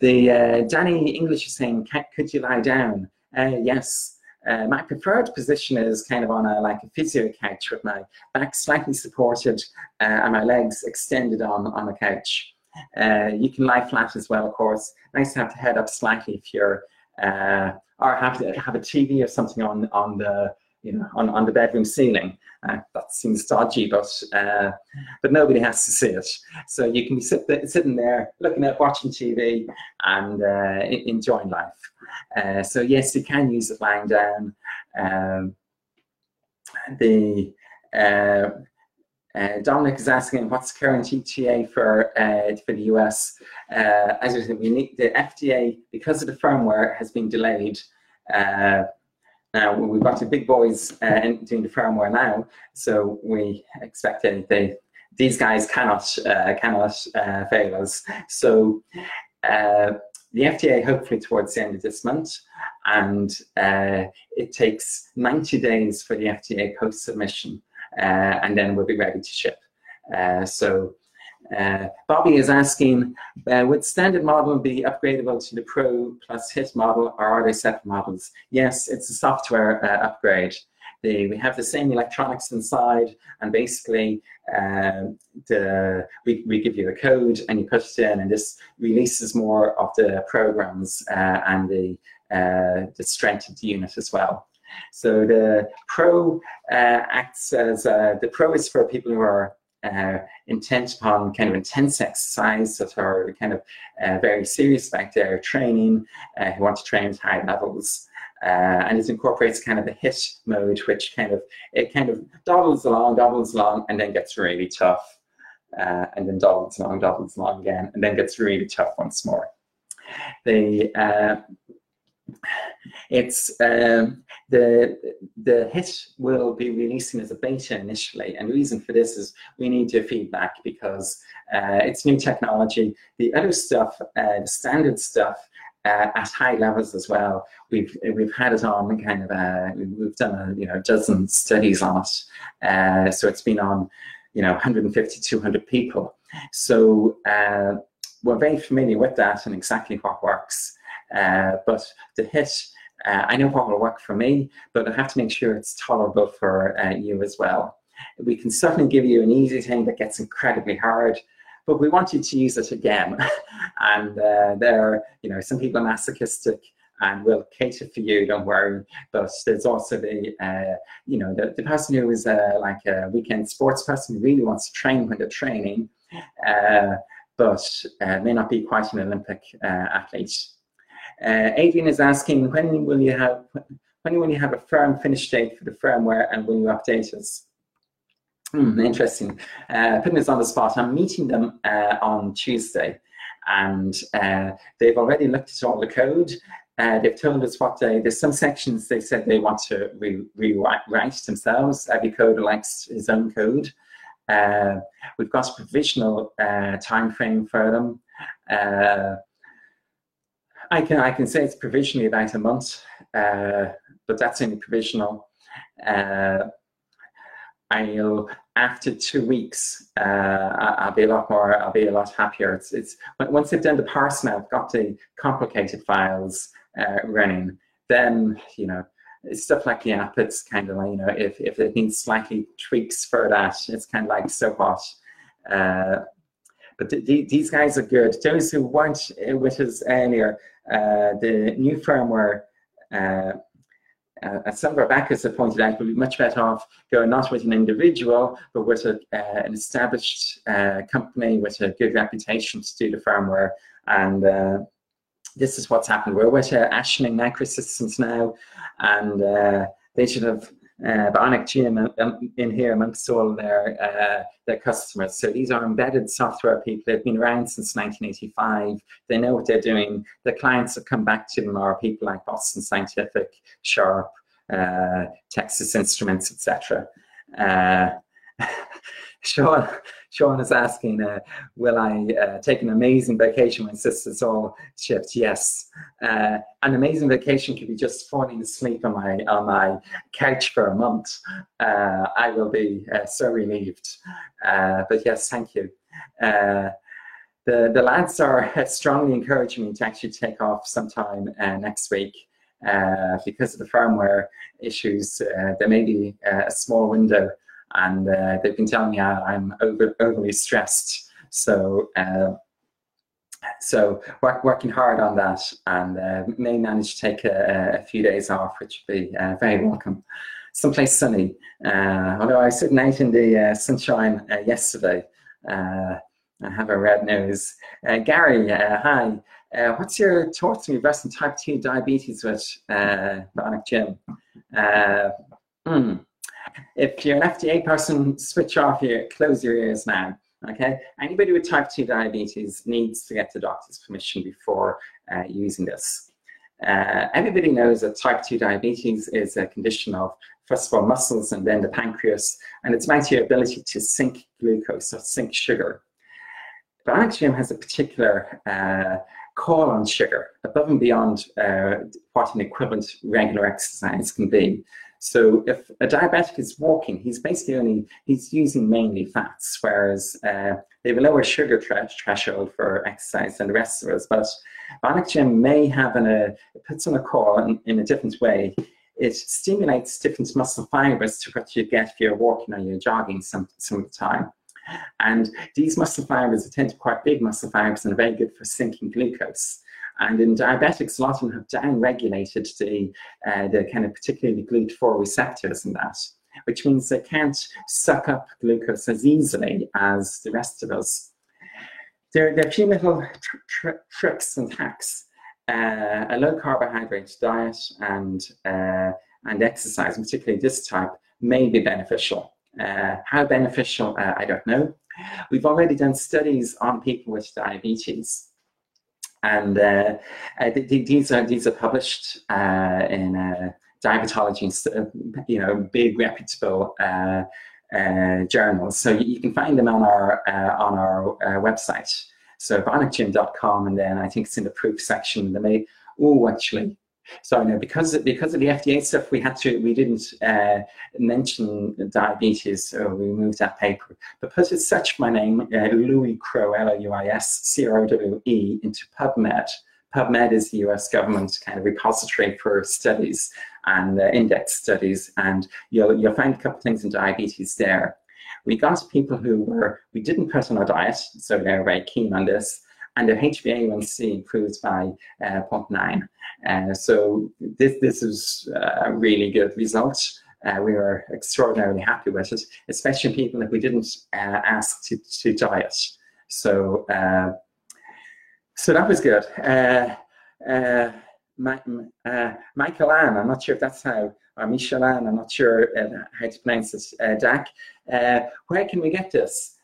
The Danny English is saying, "Could you lie down?" yes. My preferred position is kind of on a like a physio couch with my back slightly supported and my legs extended on on the couch. Uh, you can lie flat as well, of course. Nice to have the head up slightly if you're, uh, or have to have a TV or something on on the you know on, on the bedroom ceiling. Uh, that seems dodgy, but uh, but nobody has to see it. So you can be sit sitting there looking at watching TV and uh, enjoying life. So yes, you can use it lying down. Um, the uh, Dominic is asking what's the current ETA for uh, for the US. Uh, as I said, we need the FDA because of the firmware has been delayed. Uh, now we've got the big boys uh, doing the firmware now, so we expect that they these guys cannot uh, cannot fail us. So the FDA hopefully towards the end of this month, and it takes 90 days for the FDA post submission. Uh, and then we'll be ready to ship. Uh, so uh, Bobby is asking, uh, would standard model be upgradable to the Pro plus HIT model or are they separate models? Yes, it's a software uh, upgrade. The, we have the same electronics inside and basically uh, the, we, we give you a code and you put it in and this releases more of the programs and the, the strength of the unit as well. So the pro uh, acts as uh, the pro is for people who are uh, intent upon kind of intense exercise that are kind of uh, very serious about their training, uh, who want to train at high levels. Uh, and it incorporates kind of the hit mode, which kind of it kind of doubles along, doubles along, and then gets really tough, and then doubles along, doubles along again, and then gets really tough once more. The it's um, the the hit will be releasing as a beta initially, and the reason for this is we need your feedback because uh, it's new technology. The other stuff, uh, the standard stuff, uh, at high levels as well. We've we've had it on kind of uh, we've done a you know dozen studies on it, uh, so it's been on you know 150 200 people. So uh, we're very familiar with that and exactly what works. Uh, but to hit, uh, I know what will work for me, but I have to make sure it's tolerable for you as well. We can certainly give you an easy thing that gets incredibly hard, but we want you to use it again. <laughs> and uh, there, you know, some people are masochistic and will cater for you, don't worry. But there's also the, uh, you know, the, the person who is uh, like a weekend sports person who really wants to train when they're training, uh, but uh, may not be quite an Olympic uh. Adrian is asking, when will you have, when will you have a firm finish date for the firmware and will you update us? Hmm, interesting. Uh, putting this on the spot, I'm meeting them uh, on Tuesday, and uh, they've already looked at all the code. Uh, they've told us what they, there's some sections they said they want to re rewrite themselves. Every coder likes his own code. Uh, we've got a provisional time frame for them. I can I can say it's provisionally about a month, but that's only provisional. I'll after two weeks, uh, I'll be a lot more, I'll be a lot happier. It's, it's once they've done the parsing out, got the complicated files uh, running, then you know stuff like the app. It's kind of like you know if if it needs slightly tweaks for that, it's kind of like so what. Uh, but th th these guys are good. Those who weren't with us earlier, uh, the new firmware. Uh, uh, as some of our backers have pointed out, we'd be much better off going not with an individual, but with a, uh, an established uh, company with a good reputation to do the firmware. And uh, this is what's happened. We're with uh, Microsystems now, and uh, they should have uh, Bionic Gym um, in here amongst all their uh, their customers. So these are embedded software people. They've been around since 1985. They know what they're doing. The clients that come back to them are people like Boston Scientific, Sharp, uh, Texas Instruments, etc. Uh, <laughs> Sean, Sean is asking, uh, will I uh, take an amazing vacation when sisters all shift? Yes. Uh, an amazing vacation could be just falling asleep on my, on my couch for a month. Uh, I will be uh, so relieved. Uh, but yes, thank you. the, the lads are <laughs> strongly encouraging me to actually take off sometime next week. because of the firmware issues, there may be a small window and uh, they've been telling me I, am over, overly stressed. So, uh, so work, working hard on that, and uh, may manage to take a, a, few days off, which would be uh, very welcome. Someplace sunny. Uh, although I was sitting out in the uh, sunshine yesterday, I have a red nose. Gary, hi. what's your thoughts on reversing type 2 diabetes with Bionic Gym? Mm. If you're an FDA person, switch off your, close your ears now. Okay, anybody with type 2 diabetes needs to get the doctor's permission before uh, using this. Uh, everybody knows that type 2 diabetes is a condition of, first of all, muscles and then the pancreas, and it's about your ability to sink glucose or sink sugar. Bionic Gym has a particular uh, call on sugar above and beyond uh, what an equivalent regular exercise can be. So if a diabetic is walking, he's basically only, he's using mainly fats, whereas uh, they have a lower sugar threshold for exercise than the rest of us. But Gym may have an, a, it puts on a call in, in a different way. It stimulates different muscle fibers to what you get if you're walking or you're jogging some, some of the time. And these muscle fibers tend to be quite big muscle fibers and are very good for sinking glucose. And in diabetics, a lot of them have down-regulated the, uh, the kind of particularly the GLUT4 receptors in that, which means they can't suck up glucose as easily as the rest of us. There, there are a few little tr tr tricks and hacks. Uh, a low carbohydrate diet and, uh, and exercise, particularly this type, may be beneficial. Uh, how beneficial, uh, I don't know. We've already done studies on people with diabetes and uh, uh these are these are published uh, in uh, Diabetologia, you know, big reputable journals. So you can find them on our on our website. So bionicgym.com, and then I think it's in the proof section. They may, oh, actually, so no, because because of the FDA stuff, we had to we didn't uh, mention diabetes, so we moved that paper. Because it's such my name, uh, Louis Crowe, L O U I S C R O W E, into PubMed. PubMed is the US government kind of repository for studies and uh, index studies, and you'll you'll find a couple of things in diabetes there. We got people who were we didn't put on a diet, so they're very keen on this and their HbA1c improved by uh, 0.9. Uh, so this, this is a really good result. Uh, we were extraordinarily happy with it, especially people that we didn't uh, ask to, to diet. So, uh, so that was good. Uh, uh, my, uh, Michael Ann, I'm not sure if that's how, or Michel Ann, I'm not sure how to pronounce this, Dak. where can we get this?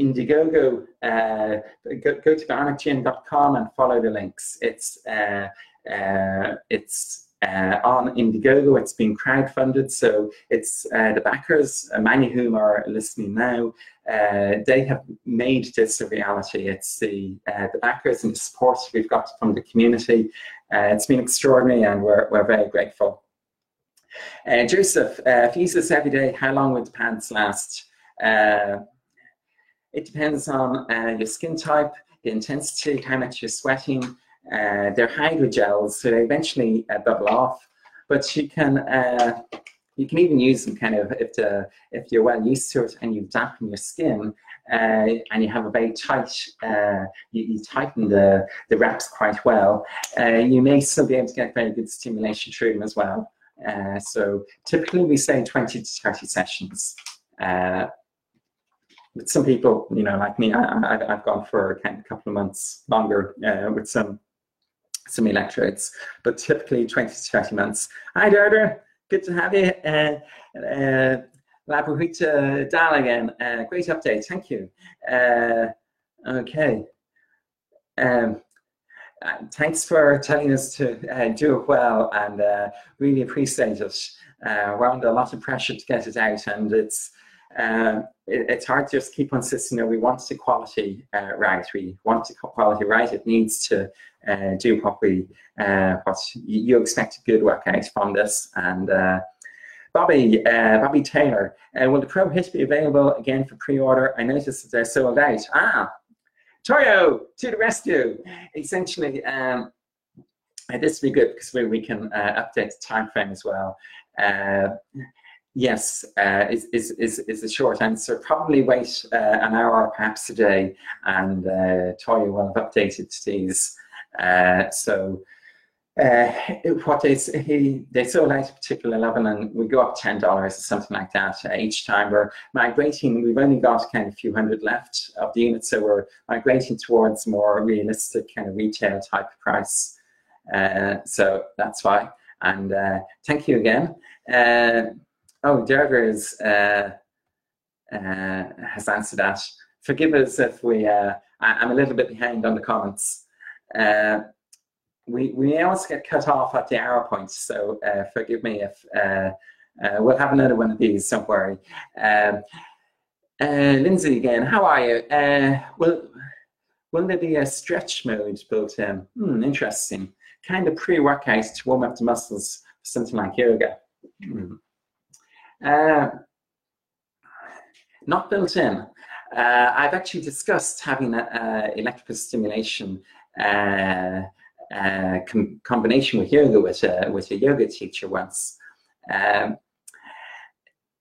Indiegogo, uh, go, go to bionicgym.com and follow the links. It's uh, uh, it's uh, on Indiegogo. It's been crowdfunded, so it's uh, the backers, uh, many of whom are listening now. they have made this a reality. It's the the backers and the support we've got from the community. it's been extraordinary, and we're we're very grateful. Joseph, uh, if you says every day, how long would the pants last? It depends on uh, your skin type, the intensity, how much you're sweating. Uh, they're hydrogels, so they eventually uh, bubble off. But you can uh, you can even use them kind of if the if you're well used to it and you dampen your skin uh, and you have a very tight uh, you, you, tighten the the wraps quite well. you may still be able to get very good stimulation through them as well. so typically we say 20 to 30 sessions with some people, you know, like me, I, have gone for a couple of months longer uh, with some some electrodes, but typically 20 to 30 months. Hi, Deirdre. Good to have you. Uh, uh, Labuhita Dal again. Uh, great update. Thank you. Uh, okay. Um, uh, thanks for telling us to uh, do it well and uh, really appreciate it. Uh, we're under a lot of pressure to get it out and it's um, it, it's hard to just keep on insisting, you know, we want the quality uh, right. We want the quality right. It needs to uh, do we, uh, what you, expect good work out from this. And uh, Bobby, uh, Bobby Taylor, uh, will the Pro Hit be available again for pre-order? I noticed that they're sold out. Ah, Toyo to the rescue. Essentially, um, this will be good because we, we can update the time frame as well. Yes, uh, is, is, is, is the short answer. Probably wait uh, an hour, perhaps a day, and uh, Toya will have updated these. Uh, so, uh, what they he they sold out a particular level, and we go up ten dollars or something like that each time. We're migrating. We've only got kind of a few hundred left of the units, so we're migrating towards more realistic kind of retail type price. Uh, so that's why. And uh, thank you again. Uh, Oh, Deirdre is, uh, uh, has answered that. Forgive us if we, uh, I, am a little bit behind on the comments. Uh, we, we always get cut off at the arrow points, so uh, forgive me if uh, we'll have another one of these, don't worry. Um, Lindsay again, how are you? will, will there be a stretch mode built in? Hmm, interesting. Kind of pre-workout to warm up the muscles, for something like yoga. Hmm. Uh, not built in. Uh, I've actually discussed having an electrical stimulation uh, uh, com combination with yoga with a, with a yoga teacher once. Um,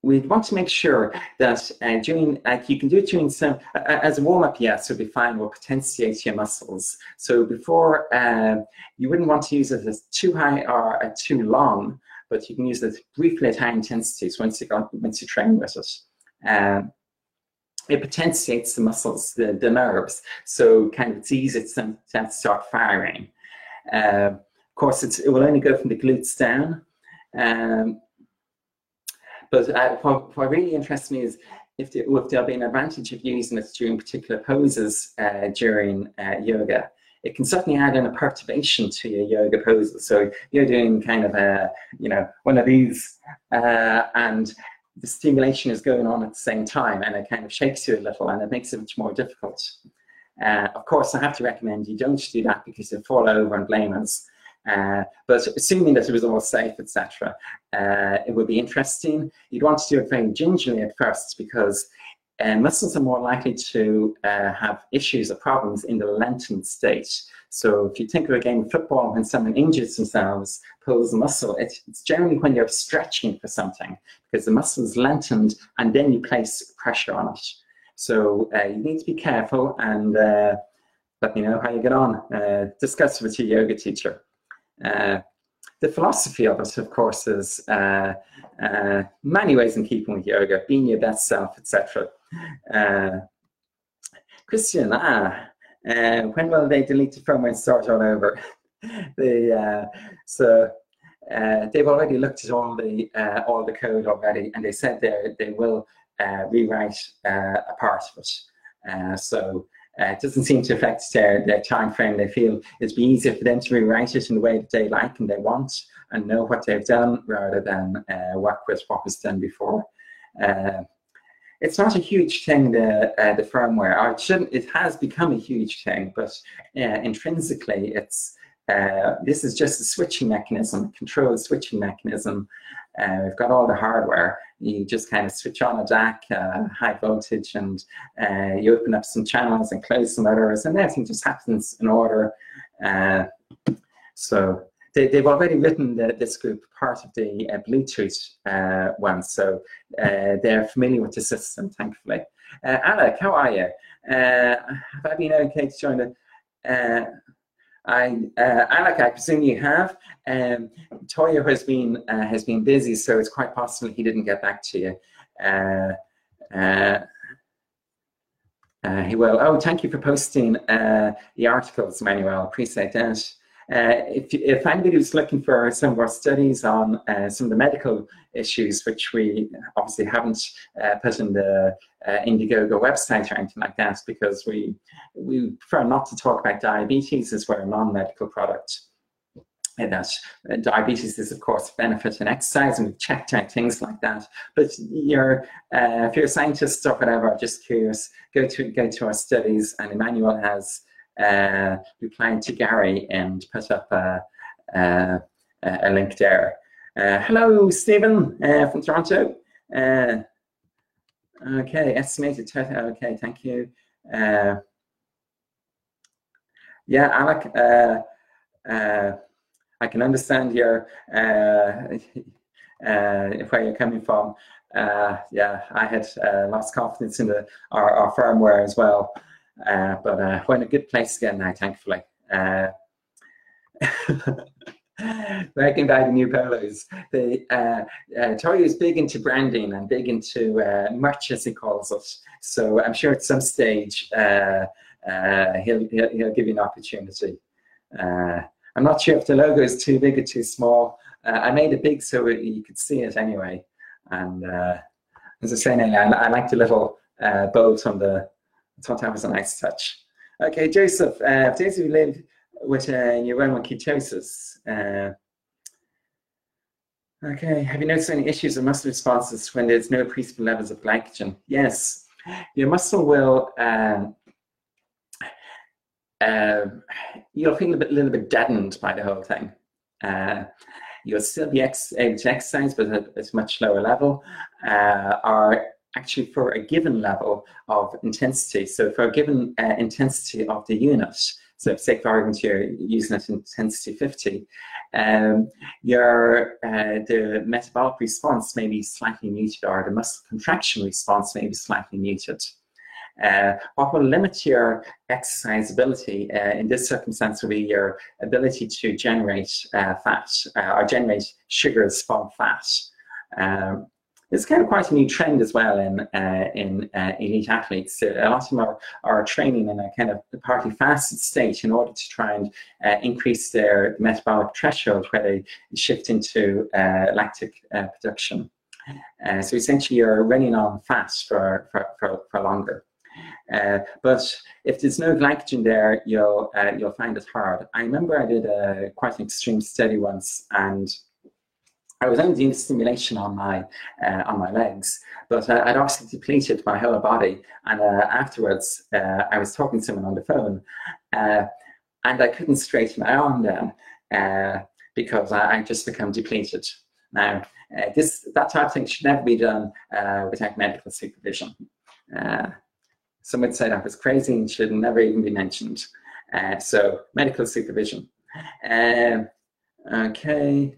we want to make sure that uh, during, like you can do it during some, uh, as a warm-up, yes, it'll be fine, will potentiate your muscles. So before, uh, you wouldn't want to use it as too high or uh, too long, but you can use it briefly at high intensities once you, got, once you train with it. Um, it potentiates the muscles, the, the nerves, so kind of it's easy to, to start firing. Uh, of course, it will only go from the glutes down. Um, but uh, what, what, really interests me is if, there, if there'll be an advantage of using it during particular poses uh, during uh, yoga it can certainly add in a perturbation to your yoga poses. So you're doing kind of a, you know, one of these, uh, and the stimulation is going on at the same time, and it kind of shakes you a little, and it makes it much more difficult. Uh, of course, I have to recommend you don't do that because you'll fall over and blame us. Uh, but assuming that it was all safe, etc., uh, it would be interesting. You'd want to do it very gingerly at first because uh, muscles are more likely to uh, have issues or problems in the lengthened state. So if you think of a game of football, when someone injures themselves, pulls a muscle, it's, it's generally when you're stretching for something because the muscle is lengthened and then you place pressure on it. So uh, you need to be careful and uh, let me know how you get on. Uh, discuss with your yoga teacher. Uh, the philosophy of it, of course, is uh, uh, many ways in keeping with yoga, being your best self, etc. Uh, Christian, ah, uh, when will they delete the firmware and start all over? <laughs> the, uh, so uh, they've already looked at all the all the code already, and they said they they will rewrite a part of it. so it doesn't seem to affect their, their time frame. They feel it'd be easier for them to rewrite it in the way that they like and they want and know what they've done rather than work with what was done before. Uh, it's not a huge thing, the, uh, the firmware. It, shouldn't, it has become a huge thing, but uh, intrinsically, it's uh, this is just a switching mechanism, a switching mechanism. we've got all the hardware you just kind of switch on a DAC, uh, high voltage, and uh, you open up some channels and close some others, and everything just happens in order. Uh, so they, have already written the, this group part of the uh, Bluetooth uh, one, so uh, they're familiar with the system, thankfully. Alec, how are you? have I been okay to join the I, uh, Alec, I presume you have. Um, Toyo has been uh, has been busy, so it's quite possible he didn't get back to you. Uh, uh, uh he will. Oh, thank you for posting uh, the articles, Manuel. Appreciate that. Uh, if, if anybody was looking for some of our studies on uh, some of the medical issues, which we obviously haven't uh, put in the uh, Indiegogo website or anything like that, because we, we prefer not to talk about diabetes as we're a non-medical product. And that uh, diabetes is, of course, benefit in exercise, and we've checked out things like that. But you're, if you're a scientist or whatever, just curious, go to go to our studies, and Emmanuel has uh, to Gary and put up a, a, a link there. Uh, hello, Stephen uh, from Toronto. Uh, okay, estimated total. Okay, thank you. Uh, yeah, Alec, I can understand your <laughs> where you're coming from. yeah, I had lost confidence in the our, our firmware as well. Uh, but uh, we're in a good place again now, thankfully. Uh, <laughs> Working by the new polos. The uh, uh, Toyo is big into branding and big into uh, merch, as he calls it. So I'm sure at some stage uh, uh, he'll, he'll, he'll give you an opportunity. Uh, I'm not sure if the logo is too big or too small. Uh, I made it big so you could see it anyway. And as I say, I, I like the little bolt on the That was a nice touch. Okay, Joseph, uh, those you live with uh, neuronal ketosis, uh, okay, have you noticed any issues with muscle responses when there's no appreciable levels of glycogen? Yes, your muscle will, um, uh, you'll feel a bit, little bit deadened by the whole thing. Uh, you'll still be ex able to exercise, but at, at a much lower level. Uh, or actually for a given level of intensity. So for a given uh, intensity of the unit, so say for argument you're using it intensity 50, um, your uh, the metabolic response may be slightly muted or the muscle contraction response may be slightly muted. Uh, what will limit your exercise ability uh, in this circumstance will be your ability to generate uh, fat uh, or generate sugars from fat. Um, it's kind of quite a new trend as well in uh, in uh, elite athletes. A lot of them are, are training in a kind of partly fasted state in order to try and uh, increase their metabolic threshold where they shift into uh, lactic uh, production. Uh, so essentially, you're running on fast for, for, for, for longer. but if there's no glycogen there, you'll you'll find it hard. I remember I did a quite an extreme study once, and I was only doing stimulation on my uh, on my legs, but uh, I'd also depleted my whole body. And uh, afterwards, uh, I was talking to someone on the phone, uh, and I couldn't straighten my arm down uh, because I, I just become depleted. Now, this that type of thing should never be done without medical supervision. some would say that was crazy and should never even be mentioned. so, medical supervision. Um, okay.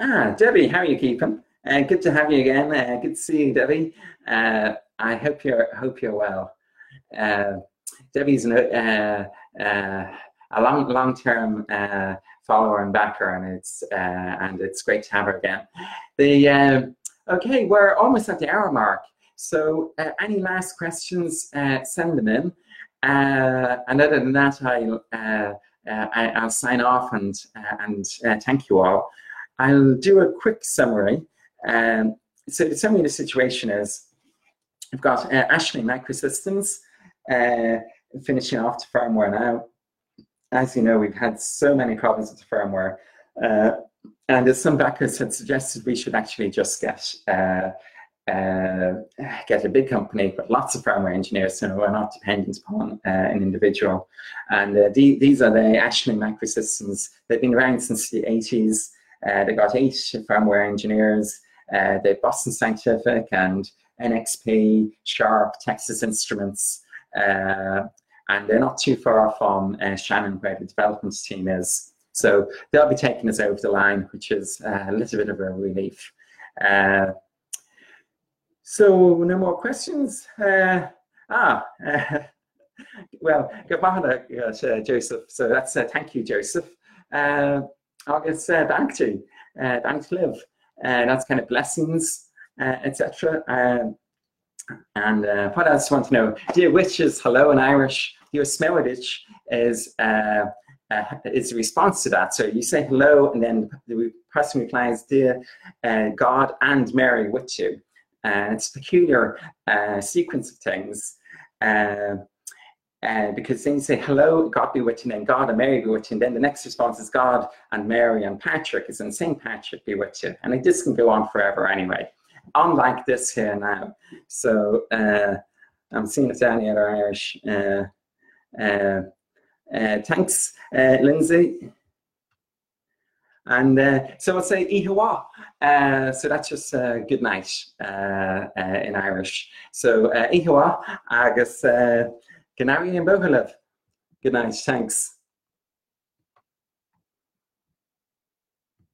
Ah, Debbie, how are you keeping? Uh, good to have you again. Uh, good to see you, Debbie. Uh, I hope you're hope you're well. Uh, Debbie's uh, uh, a long long term follower and backer, and it's and it's great to have her again. The okay, we're almost at the hour mark. So, any last questions? send them in. and other than that, I'll I, will sign off and and thank you all. I'll do a quick summary. Um, so the summary of the situation is, I've got uh, Ashling Microsystems uh, finishing off the firmware now. As you know, we've had so many problems with the firmware. Uh, and as some backers had suggested, we should actually just get uh, uh, get a big company with lots of firmware engineers so we're not dependent upon uh, an individual. And uh, the, these are the Ashling Microsystems. They've been around since the 80s. Uh, they got eight firmware engineers. Uh, they Boston Scientific and NXP, Sharp, Texas Instruments, uh, and they're not too far from uh, Shannon, where the development team is. So they'll be taking us over the line, which is uh, a little bit of a relief. Uh, so no more questions. ah, <laughs> well, good Joseph. So that's thank you, Joseph dankti, uh, dank live. Uh, that's kind of blessings, uh, etc. Um, and what else do you want to know? Dia dhuit, hello in Irish. Dear Smewidich is uh, uh, is a response to that. So you say hello, and then the person replies, "Dear God and Mary with you." It's a peculiar sequence of things. Uh, uh, because then you say, hello, God be with you, and God and Mary be with you, and then the next response is God and Mary and Patrick is in St. Patrick be with you. And it just can go on forever anyway, unlike this here now. So uh, I'm seeing it down here Irish. Uh, uh, uh thanks, uh, Lindsay. And so I'll say Oíche mhaith. so that's just good night in Irish. So Oíche mhaith, agus Night, Ian Good night, thanks.